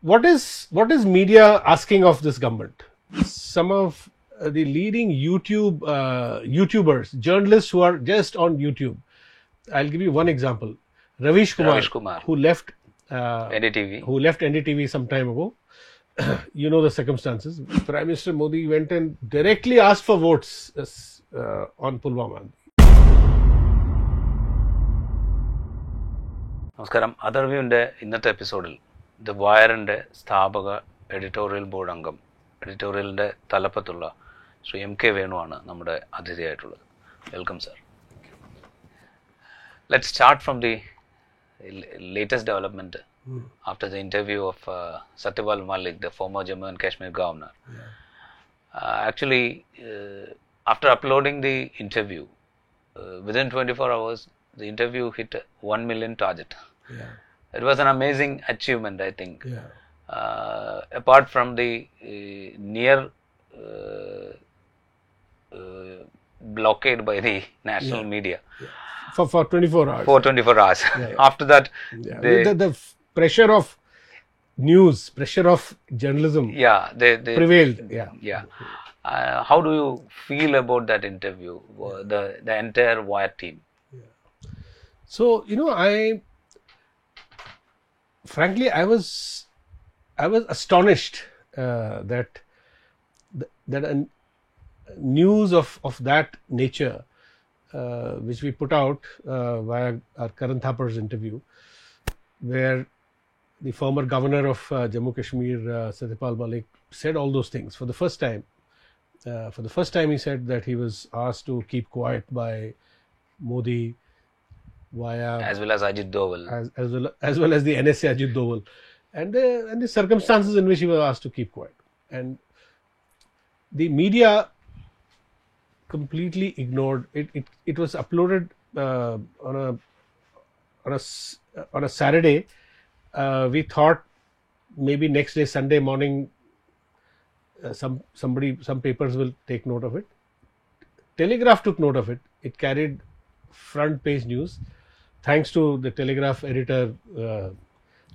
what is what is media asking of this government? Some of uh, the leading YouTube uh, YouTubers, journalists who are just on YouTube. I'll give you one example. Ravish Kumar, Ravish Kumar. who left uh, NDTV. who left NDTV some time ago. you know the circumstances. Prime Minister Modi went and directly asked for votes uh, on Pulwama. നമസ്കാരം അതർവ്യൂവിൻ്റെ ഇന്നത്തെ എപ്പിസോഡിൽ the വയറിൻ്റെ സ്ഥാപക editorial board അംഗം എഡിറ്റോറിയലിൻ്റെ തലപ്പത്തുള്ള Shri M K വേണുവാണ് നമ്മുടെ അതിഥിയായിട്ടുള്ളത് welcome sir let start from the latest development after the interview of Satyapal Malik the former Jammu and Kashmir governor actually, uh, after uploading the interview, uh, within 24 hours, the interview hit 1 million target. Yeah, It was an amazing achievement, I think. yeah, Uh, apart from the uh, near uh, uh, blockade by the national media for for 24 hours. for 24 hours. yeah. After that, Yeah, they, the, the pressure of news, pressure of journalism yeah, they, they prevailed. Yeah. yeah. Uh, how do you feel about that interview? Uh, The the entire Wire team. So you know, I frankly I was I was astonished uh, that that a news of of that nature, uh, which we put out uh, via our Karan Thapar's interview, where the former governor of uh, Jammu Kashmir, uh, Satyapal Malik, said all those things for the first time. Uh, for the first time, he said that he was asked to keep quiet by Modi via as well as Ajit Doval. as, as well as well as the NSA Ajit Doval, and the and the circumstances in which he was asked to keep quiet, and the media completely ignored it. It, it was uploaded uh, on a on a on a Saturday. Uh, we thought maybe next day Sunday morning, uh, some somebody some papers will take note of it. Telegraph took note of it. It carried front page news thanks to the Telegraph editor uh,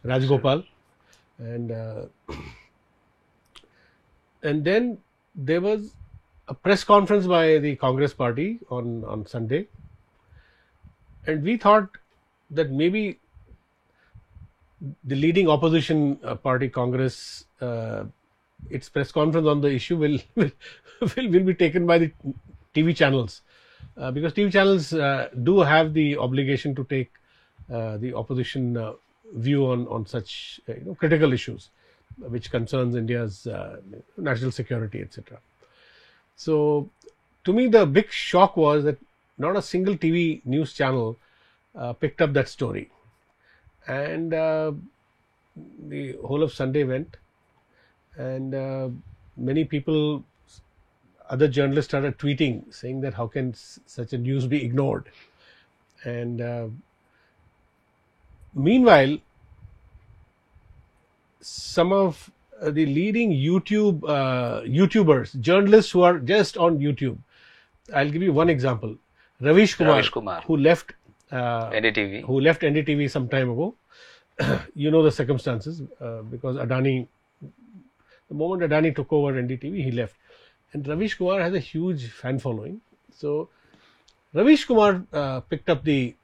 Rajgopal, and uh, and then there was a press conference by the Congress party on on Sunday, and we thought that maybe the leading opposition uh, party Congress uh, its press conference on the issue will will, will, will be taken by the TV channels because TV channels uh, do have the obligation to take uh, the opposition uh, view on on such uh, you know critical issues uh, which concerns India's uh, national security etc. So to me the big shock was that not a single TV news channel uh, picked up that story and uh, the whole of Sunday went and uh, many people other journalists started tweeting saying that how can s- such a news be ignored and uh, meanwhile some of uh, the leading youtube uh, youtubers journalists who are just on youtube i'll give you one example ravish kumar, Ravish Kumar. who left uh, NDTV. who left NDTV some time ago. you know the circumstances uh, because Adani, the moment Adani took over NDTV, he left. And Ravish Kumar has a huge fan following. So Ravish Kumar uh, picked up the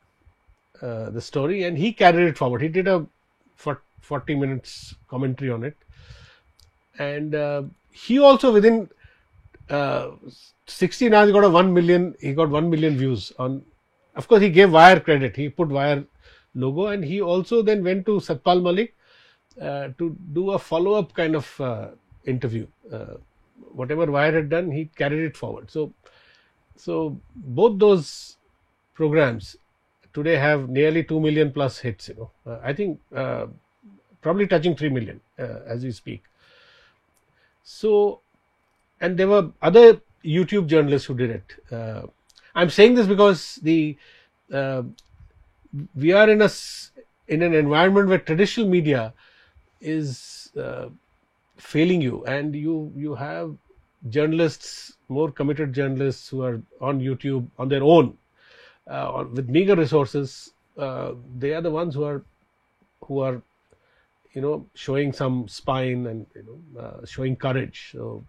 uh, the story and he carried it forward. He did a for 40 minutes commentary on it. And uh, he also within uh, 16 hours got a 1 million he got 1 million views on of course he gave wire credit he put wire logo and he also then went to satpal malik uh, to do a follow up kind of uh, interview whatever wire had done he carried it forward. So so both those programs today have nearly 2 million plus hits you know. Uh, i think uh, probably touching 3 million uh, as we speak. So and there were other YouTube journalists who did it. Uh, I'm saying this because the uh, we are in a in an environment where traditional media is uh, failing you, and you you have journalists, more committed journalists who are on YouTube on their own, uh, with meager resources. Uh, they are the ones who are who are you know, showing some spine and you know, uh, showing courage. So,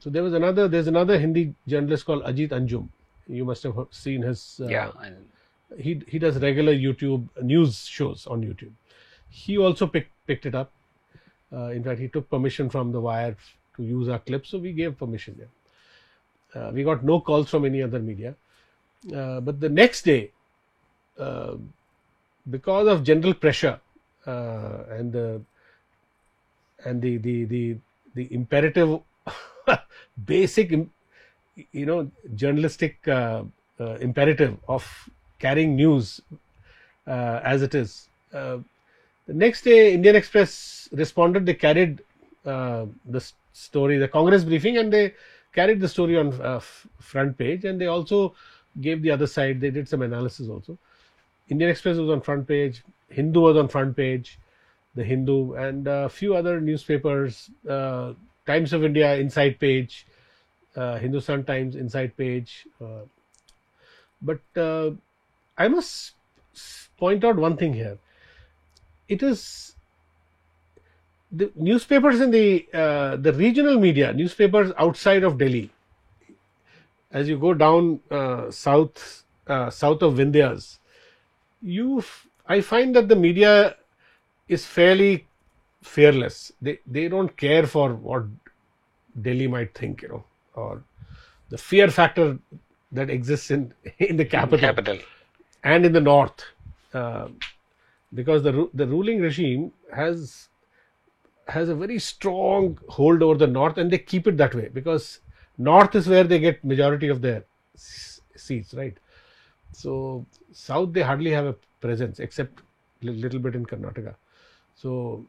so there was another. There's another Hindi journalist called Ajit Anjum. You must have seen his. Uh, yeah. He he does regular YouTube news shows on YouTube. He also picked picked it up. Uh, in fact, he took permission from the Wire to use our clips, so we gave permission. there. Uh, we got no calls from any other media, uh, but the next day, because of general pressure and the and the the the the imperative, basic, you know, journalistic uh, uh, imperative of carrying news uh, as it is. Uh, the next day, Indian Express responded. They carried uh, the story, the Congress briefing, and they carried the story on uh, front page. And they also gave the other side. They did some analysis also. Indian Express was on front page. Hindu was on front page. The Hindu and a few other newspapers. Uh, Times of India inside page. Uh, Hindustan Times inside page. Uh, but uh, I must point out one thing here. It is the newspapers in the uh, the regional media, newspapers outside of Delhi. As you go down uh, south uh, south of Vindhyas, you f- I find that the media is fairly fearless. They they don't care for what Delhi might think, you know, or the fear factor that exists in in the capital capital. and in the north, uh, because the the ruling regime has has a very strong hold over the north, and they keep it that way because north is where they get majority of their seats, right? So south they hardly have a presence except little bit in Karnataka. So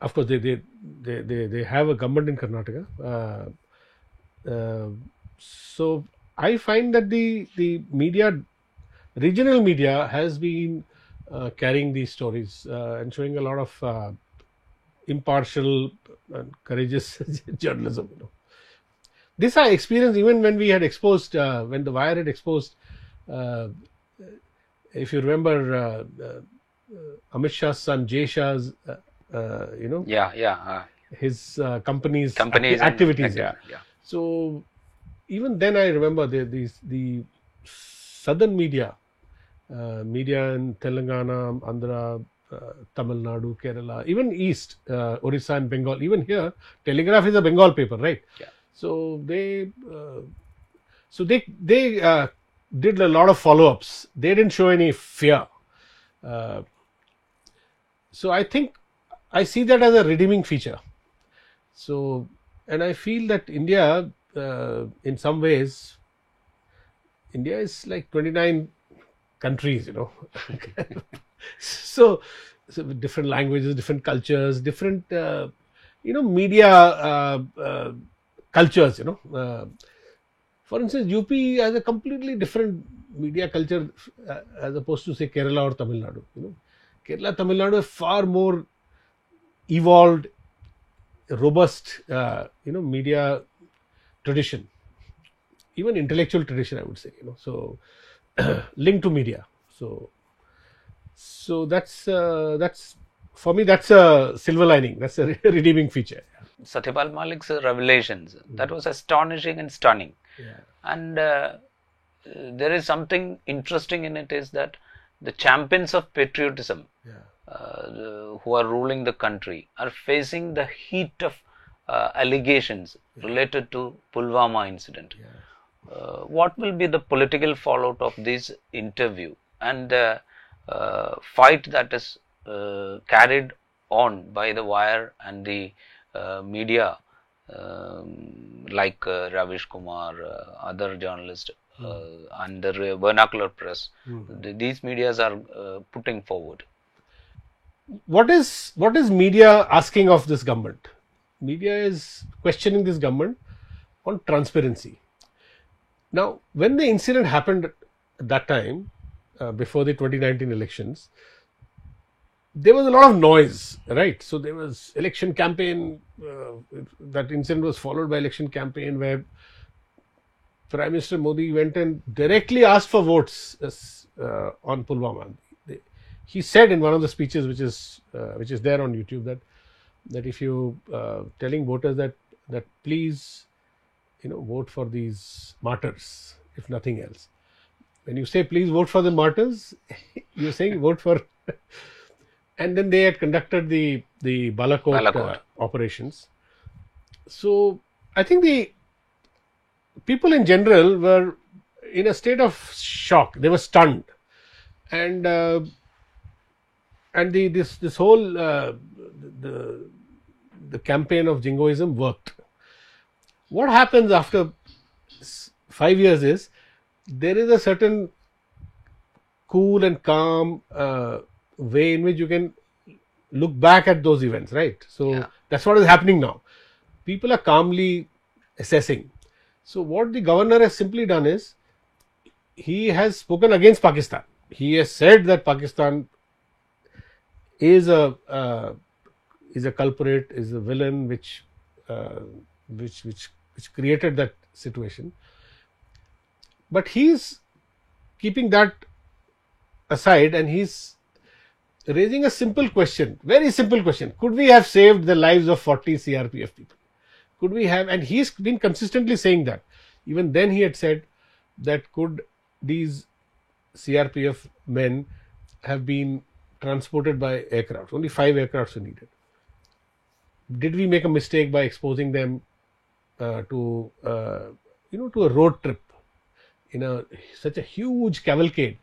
of course they they they they, they have a government in Karnataka. Uh, uh, so I find that the the media regional media has been uh, carrying these stories uh, and showing a lot of uh, impartial and courageous journalism. You know, this I experienced even when we had exposed uh, when the Wire had exposed. Uh, if you remember, uh, uh, Amit Shah's son Jay Shah's, uh, uh, you know, Yeah, yeah. Uh, his uh, company's companies acti- and activities. Yeah. yeah. So even then, I remember the these the southern media, media in Telangana, Andhra, uh, Tamil Nadu, Kerala, even East, uh, Orissa and Bengal. Even here, Telegraph is a Bengal paper, right? Yeah. So they, uh, so they they uh, did a lot of follow-ups. They didn't show any fear. Uh, so I think I see that as a redeeming feature. So, and I feel that India, uh, in some ways, India is like 29 countries, you know. so, so different languages, different cultures, different, uh, you know, media uh, uh, cultures, you know. Uh, for instance, UP has a completely different media culture uh, as opposed to say Kerala or Tamil Nadu. You know, Kerala, Tamil Nadu are far more evolved, robust, uh, you know, media tradition, even intellectual tradition, I would say. You know, so linked to media. So, so that's uh, that's for me that's a silver lining. That's a redeeming feature. Satyapal Malik's revelations, that was astonishing and stunning. Yeah. And uh, there is something interesting in it is that the champions of patriotism Yeah. uh, the- who are ruling the country are facing the heat of uh, allegations related to Pulwama incident. Uh, what will be the political fallout of this interview and the uh, fight that is uh, carried on by the wire and the uh, media um, like uh, Ravish Kumar, uh, other journalists, uh, and the vernacular press. Th- these medias are uh, putting forward. what is what is media asking of this government? Media is questioning this government on transparency. Now, when the incident happened at that time, uh, before the 2019 elections, there was a lot of noise, right? So there was election campaign. Uh, that incident was followed by election campaign where Prime Minister Modi went and directly asked for votes uh, on Pulwama. He said in one of the speeches, which is uh, which is there on YouTube, that that if you uh, telling voters that that please, you know, vote for these martyrs, if nothing else. When you say please vote for the martyrs, you're saying vote for. and then they had conducted the the Balakot, Balakot. Uh, operations. So I think the people in general were in a state of shock. They were stunned, and uh, and the this this whole uh, the the campaign of jingoism worked. What happens after five years is there is a certain cool and calm uh, way in which you can look back at those events, right? So Yeah. that's what is happening now. People are calmly assessing. So what the governor has simply done is he has spoken against Pakistan. He has said that Pakistan is a uh, is a culprit, is a villain, which uh, which which which created that situation. But he's keeping that aside, and he's raising a simple question, very simple question: Could we have saved the lives of forty CRPF people? Could we have? And he's been consistently saying that. Even then, he had said that could these CRPF men have been transported by aircraft. Only five aircrafts were needed. Did we make a mistake by exposing them to, uh, you know, to a road trip in a such a huge cavalcade,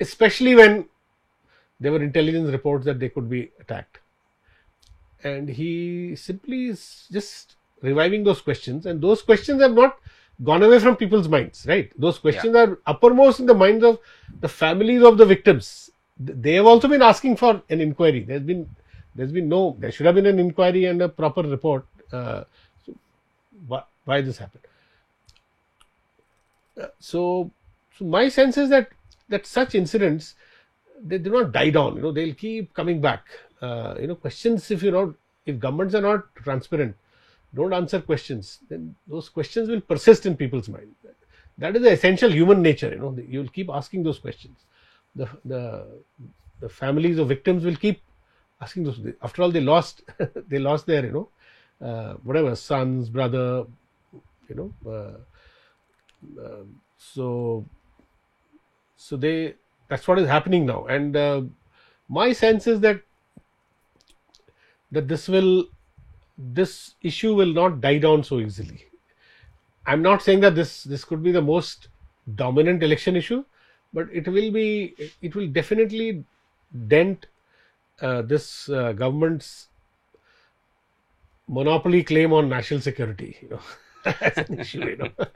especially when there were intelligence reports that they could be attacked? And he simply is just reviving those questions, and those questions have not gone away from people's minds, right? Those questions are uppermost in the minds of the families of the victims. They have also been asking for an inquiry. There's been, there's been no, there should have been an inquiry and a proper report. Uh, why, why this happened? Uh, so, so my sense is that that such incidents they do not die down. You know, they'll keep coming back. Uh, you know, questions if you not if governments are not transparent, don't answer questions, then those questions will persist in people's mind. That is the essential human nature. You know, you will keep asking those questions. The the the families of victims will keep asking those. After all, they lost they lost their you know uh, whatever sons, brother, you know. Uh, um, so so they that's what is happening now and uh, my sense is that that this will this issue will not die down so easily i'm not saying that this this could be the most dominant election issue but it will be it will definitely dent uh, this uh, government's monopoly claim on national security you know as an issue you know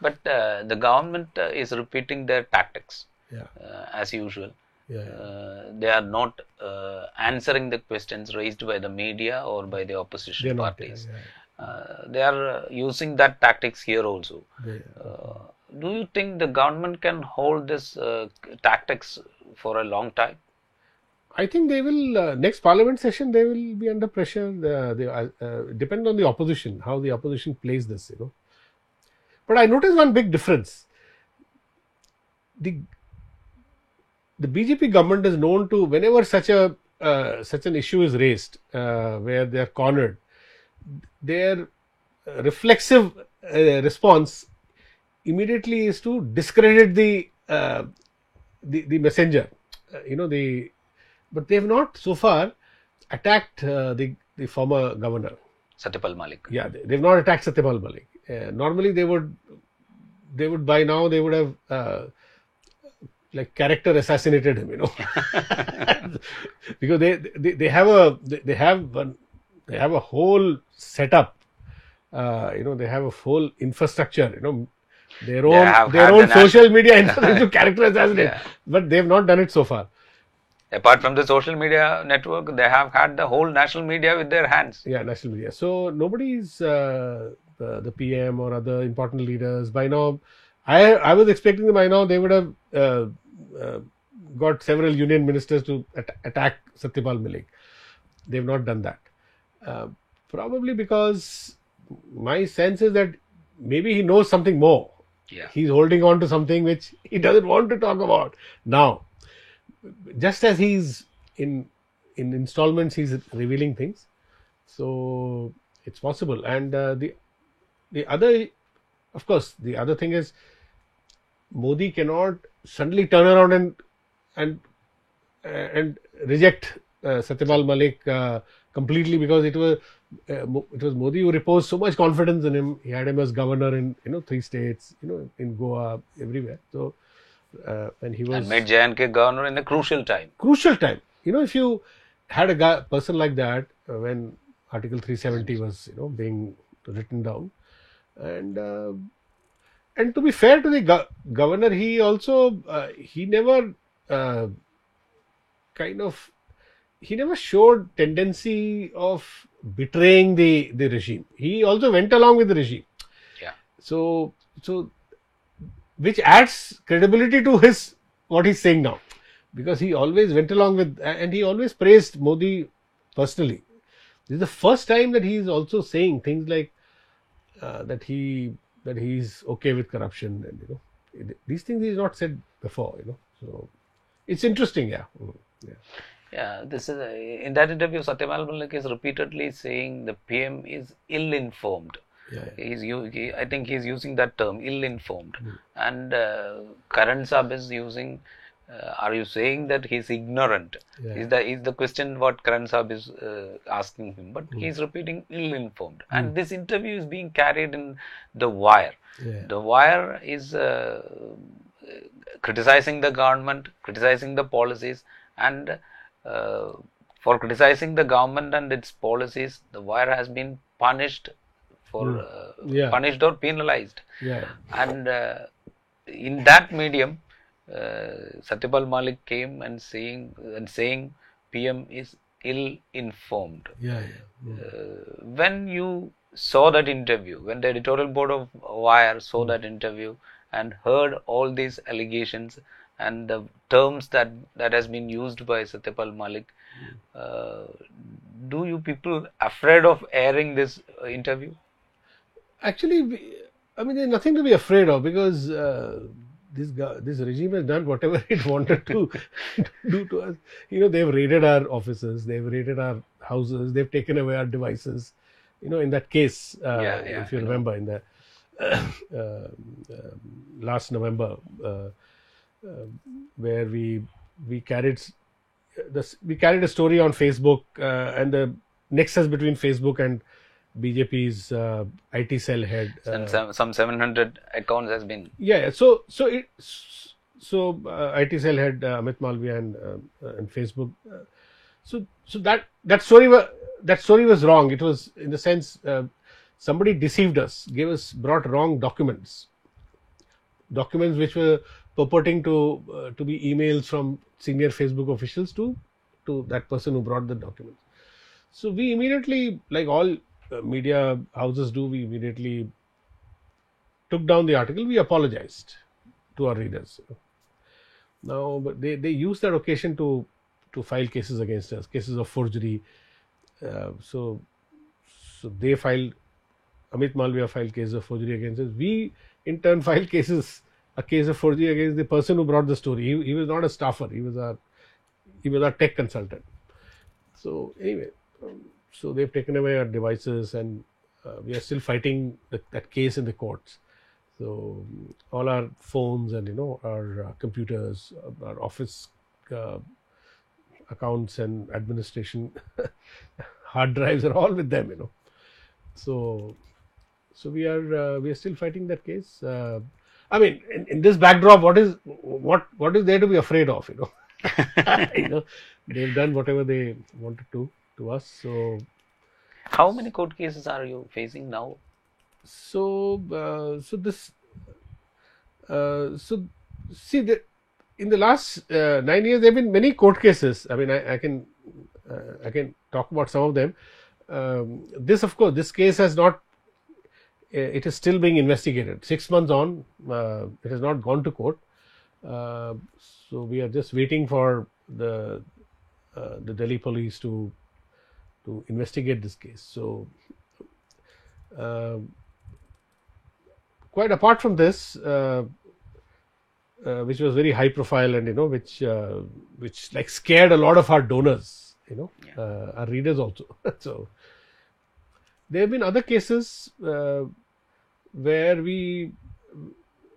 But uh, the government uh, is repeating their tactics yeah uh, as usual. yeah, yeah. Uh, they are not uh, answering the questions raised by the media or by the opposition They're not, parties. yeah. Uh, they are uh, using that tactics here also. Uh, do you think the government can hold this uh, tactics for a long time? I think they will uh, next parliament session they will be under pressure. Uh, they uh, uh, depend on the opposition how the opposition plays this, you know. But I noticed one big difference. The the BJP government is known to whenever such a uh, such an issue is raised uh, where they are cornered, their reflexive response immediately is to discredit the the, the messenger. You know the but they have not so far attacked uh, the the former governor. Satyapal Malik. Yeah, they, they've not attacked Satyapal Malik. Uh, normally, they would they would by now they would have uh, like character assassinated him, you know, because they, they they have a they, have one, they have a whole setup. Uh, you know, they have a whole infrastructure. You know, their own their own social media infrastructure to character assassinate, Yeah. but they have not done it so far. Apart from the social media network, they have had the whole national media with their hands. Yeah, national media. So nobody's uh, the, the PM or other important leaders by now. I I was expecting them by now they would have uh, uh, got several union ministers to at- attack Satyapal Malik. They've not done that. Uh, probably because my sense is that maybe he knows something more. Yeah. He's holding on to something which he doesn't want to talk about now. Just as he's in in installments, he's revealing things. So it's possible. And uh, the the other, of course, the other thing is Modi cannot suddenly turn around and and uh, and reject uh, Satyapal Malik uh, completely because it was uh, it was Modi who reposed so much confidence in him. He had him as governor in you know three states, you know in Goa, everywhere. So uh, and he was And made J&K governor in a crucial time. crucial time. You know, if you had a guy, person like that uh, when Article 370 was, you know, being written down, and uh, and to be fair to the go- governor, he also uh, he never uh, kind of he never showed tendency of betraying the the regime. He also went along with the regime. Yeah. So so which adds credibility to his what he's saying now because he always went along with and he always praised Modi personally. This is the first time that he is also saying things like uh, that he that he's okay with corruption and you know these things he's not said before. You know, so it's interesting. Yeah, Mm, yeah. Yeah, this is a, in that interview, Satyapal Malik is repeatedly saying the PM is ill-informed. Yeah, yeah. He's he, I think he's using that term, ill-informed. And uh, Karan Saab is using. Uh, are you saying that he's ignorant? Yeah. Is the is the question what Karan Saab is uh, asking him? But he's repeating ill-informed. And this interview is being carried in the Wire. The Wire is uh, criticizing the government, criticizing the policies, and uh, for criticizing the government and its policies, the Wire has been punished for uh, Yeah. punished or penalized. yeah. And uh, in that medium, uh, Satyapal Malik came and saying and saying PM is ill-informed Yeah, yeah. Mm. uh, when you saw that interview, when the editorial board of Wire saw that interview and heard all these allegations and the terms that that has been used by Satyapal Malik, uh, do you people afraid of airing this uh, interview? Actually, we, I mean, there's nothing to be afraid of because uh, this guy, this regime has done whatever it wanted to do to us. You know, they've raided our offices, they've raided our houses, they've taken away our devices. You know, in that case, uh, Yeah, yeah, if you I know. remember, in the uh, um, last November, uh, uh, where we we carried s- this we carried a story on Facebook uh, and the nexus between Facebook and BJP's uh, IT cell head. Uh, and some, some 700 accounts has been yeah. So so it so uh, IT cell head uh, Amit Malviya and uh, and Facebook. Uh, so so that that story was that story was wrong. It was in the sense uh, somebody deceived us, gave us brought wrong documents, documents which were purporting to uh, to be emails from senior Facebook officials to to that person who brought the documents. So we immediately, like all media houses do, we immediately took down the article. We apologized to our readers. Now, but they they use that occasion to to file cases against us, cases of forgery. Uh, so so they filed. Amit Malviya filed cases of forgery against us. We in turn filed cases a case of forgery against the person who brought the story. He, he was not a staffer. He was a he was our tech consultant. So anyway, um, so they've taken away our devices, and uh, we are still fighting the, that case in the courts. So all our phones and you know our uh, computers, uh, our office uh, accounts and administration hard drives are all with them. You know, so so we are uh, we are still fighting that case. Uh, I mean, in, in this backdrop, what is what what is there to be afraid of? You know, you know, they've done whatever they wanted to to us. So how many court cases are you facing now? So uh, so this uh, so see the in the last uh, nine years there have been many court cases. I mean i, I can uh, i can talk about some of them. Um, this of course this case has not uh, it is still being investigated. Six months on uh, it has not gone to court. Uh, so we are just waiting for the uh, the delhi police to to investigate this case so uh, quite apart from this, uh, uh, which was very high profile and you know which uh, which like scared a lot of our donors, you know, Yeah. uh, our readers also. so there have been other cases uh, where we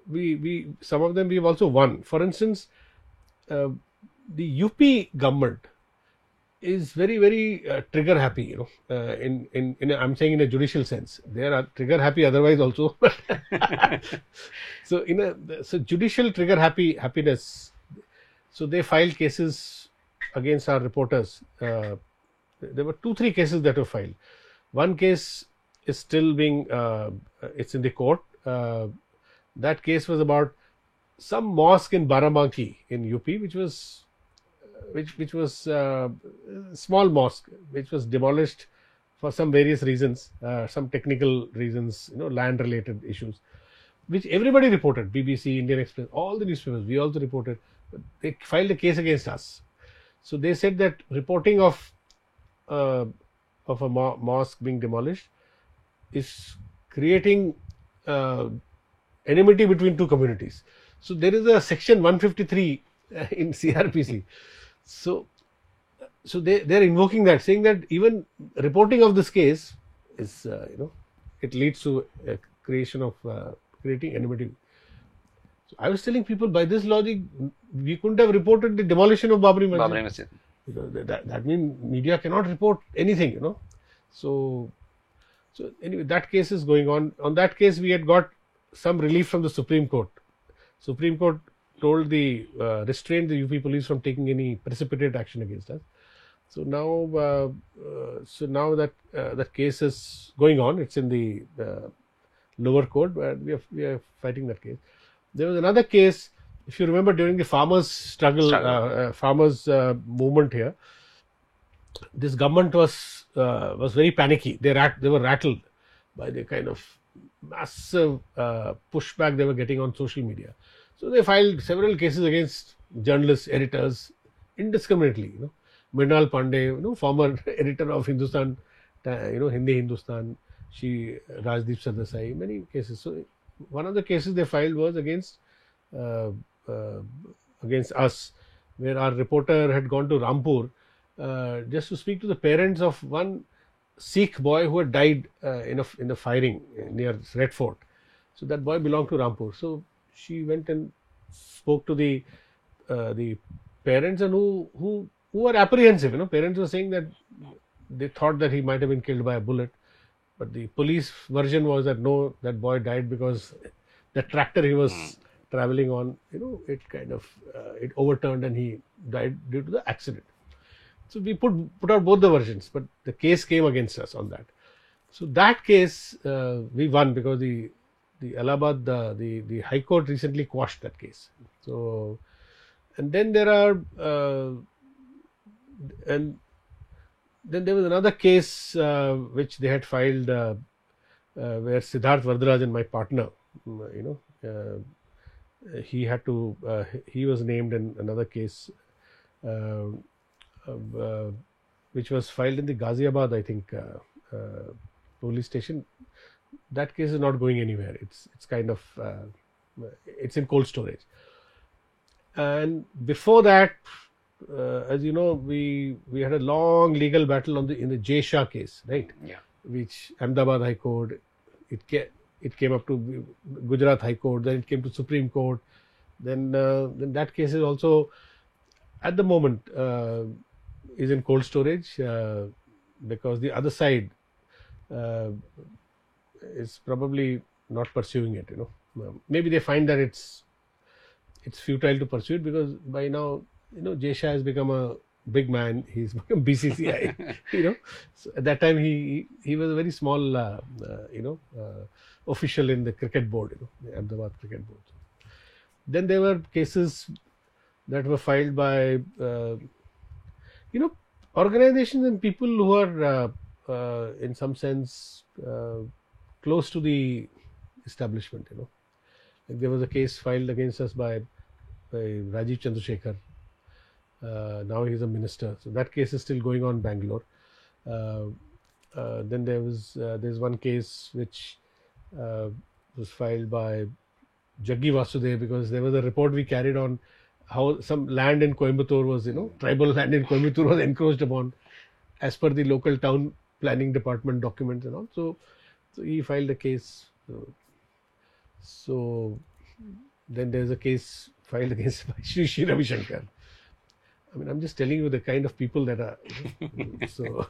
we we some of them we've also won. For instance, uh, the UP government is very very uh, trigger happy you know uh, in, in in a, i'm saying in a judicial sense. They are trigger happy otherwise also. So in a so judicial trigger happy happiness. So they filed cases against our reporters. Uh, there were two three cases that were filed. One case is still being uh, it's in the court. Uh, that case was about some mosque in Barabanki in UP which was which which was uh, small mosque which was demolished for some various reasons uh, some technical reasons you know land related issues which everybody reported bbc indian express all the newspapers we also reported. They filed a case against us. So they said that reporting of uh, of a mo- mosque being demolished is creating uh, enmity between two communities. So there is a section 153 in crpc so so they they are invoking that saying that even reporting of this case is uh, you know it leads to a creation of uh, creating enmity so i was telling people by this logic we couldn't have reported the demolition of babri masjid. Babri Masjid. because that, that, that means media cannot report anything you know. So so anyway that case is going on. On that case we had got some relief from the supreme court. Supreme court told the uh, restrained the up police from taking any precipitate action against us. So now uh, uh, so now that uh, that case is going on it's in the uh, lower court but we are we are fighting that case. There was another case if you remember during the farmers struggle, Struggle. Uh, uh, farmers uh, movement here this government was uh, was very panicky. They rat- they were rattled by the kind of massive uh, pushback they were getting on social media so they filed several cases against journalists editors indiscriminately you know Mrinal Pandey you know former editor of Hindustan uh, you know Hindi Hindustan she Rajdeep Sardesai many cases so one of the cases they filed was against uh, uh, against us where our reporter had gone to Rampur uh, just to speak to the parents of one Sikh boy who had died uh, in a in a firing near Red Fort. So that boy belonged to Rampur. So she went and spoke to the uh, the parents and who who who were apprehensive. You know, parents were saying that they thought that he might have been killed by a bullet, but the police version was that no, that boy died because the tractor he was traveling on, you know, it kind of uh, it overturned and he died due to the accident. So we put put out both the versions, but the case came against us on that. So that case uh, we won because the the Allahabad the, the the High Court recently quashed that case. So and then there are uh, and then there was another case uh, which they had filed uh, uh, where Siddharth Varadarajan and my partner, mm, you know, uh, he had to uh, he was named in another case which was filed in the Ghaziabad, I think, police station. That case is not going anywhere. It's it's kind of uh, it's in cold storage. And before that, uh, as you know, we we had a long legal battle on the in the Jay Shah case, right? Yeah. Which Ahmedabad High Court, it ca- it came up to Gujarat High Court, then it came to Supreme Court, then uh, then that case is also at the moment uh, is in cold storage uh, because the other side uh, is probably not pursuing it. You know, Um, maybe they find that it's it's futile to pursue it because by now you know Jay Shah has become a big man. He's become BCCI. you know, so at that time he he was a very small uh, uh, you know uh, official in the cricket board. You know, the Ahmedabad cricket board. Then there were cases that were filed by uh, you know organizations and people who are uh, uh, in some sense close to the establishment. You know, like there was a case filed against us by by Rajeev Chandrasekhar. Uh, now he's a minister, so that case is still going on in Bangalore. Uh, uh, then there was uh, there's one case which uh, was filed by Jaggi Vasudev because there was a report we carried on how some land in Coimbatore was, you know, tribal land in Coimbatore was encroached upon as per the local town planning department documents and all. So, so he filed a case. So, so then there's a case filed against Sri Sri Ravi Shankar. I mean, I'm just telling you the kind of people that are. so,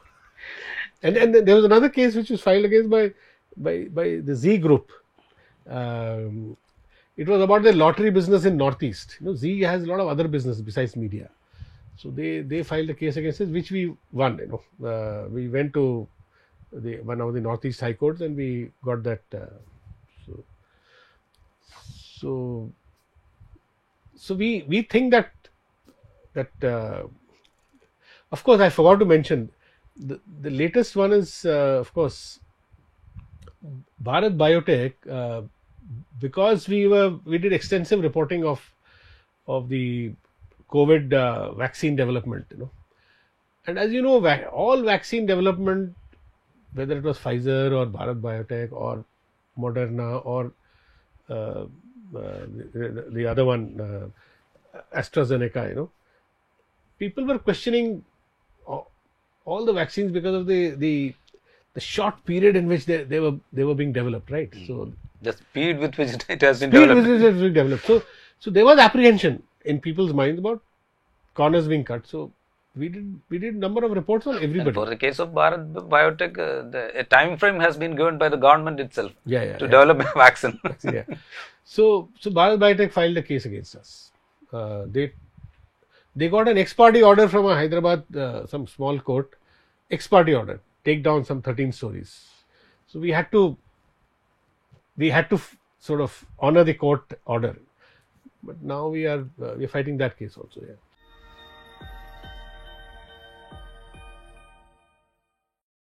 and and then there was another case which was filed against by by by the Zee Group. Um, it was about the lottery business in Northeast. You know, Zee has a lot of other business besides media. So they they filed a case against us, which we won. You know, uh, we went to the one of the Northeast High Courts and we got that. Uh, so so so we we think that that uh, of course I forgot to mention the the latest one is uh, of course Bharat Biotech uh, because we were we did extensive reporting of of the COVID uh, vaccine development, you know, and as you know, all vaccine development, whether it was Pfizer or Bharat Biotech or Moderna or uh, uh, the, the other one, uh, AstraZeneca, you know, people were questioning all, all the vaccines because of the the the short period in which they, they were they were being developed, right? So The speed with which it has been developed. with which it was being developed. So so there was apprehension in people's minds about corners being cut. So we did we did number of reports on And everybody. for the case of Bharat Biotech, uh, the, a time frame has been given by the government itself yeah, yeah, to yeah. develop a vaccine. yeah. So, so Bharat Biotech filed a case against us. Uh, they they got an ex parte order from a Hyderabad, uh, some small court, ex parte order, take down some 13 stories. So we had to we had to f- sort of honor the court order. But now we are uh, we are fighting that case also. Yeah.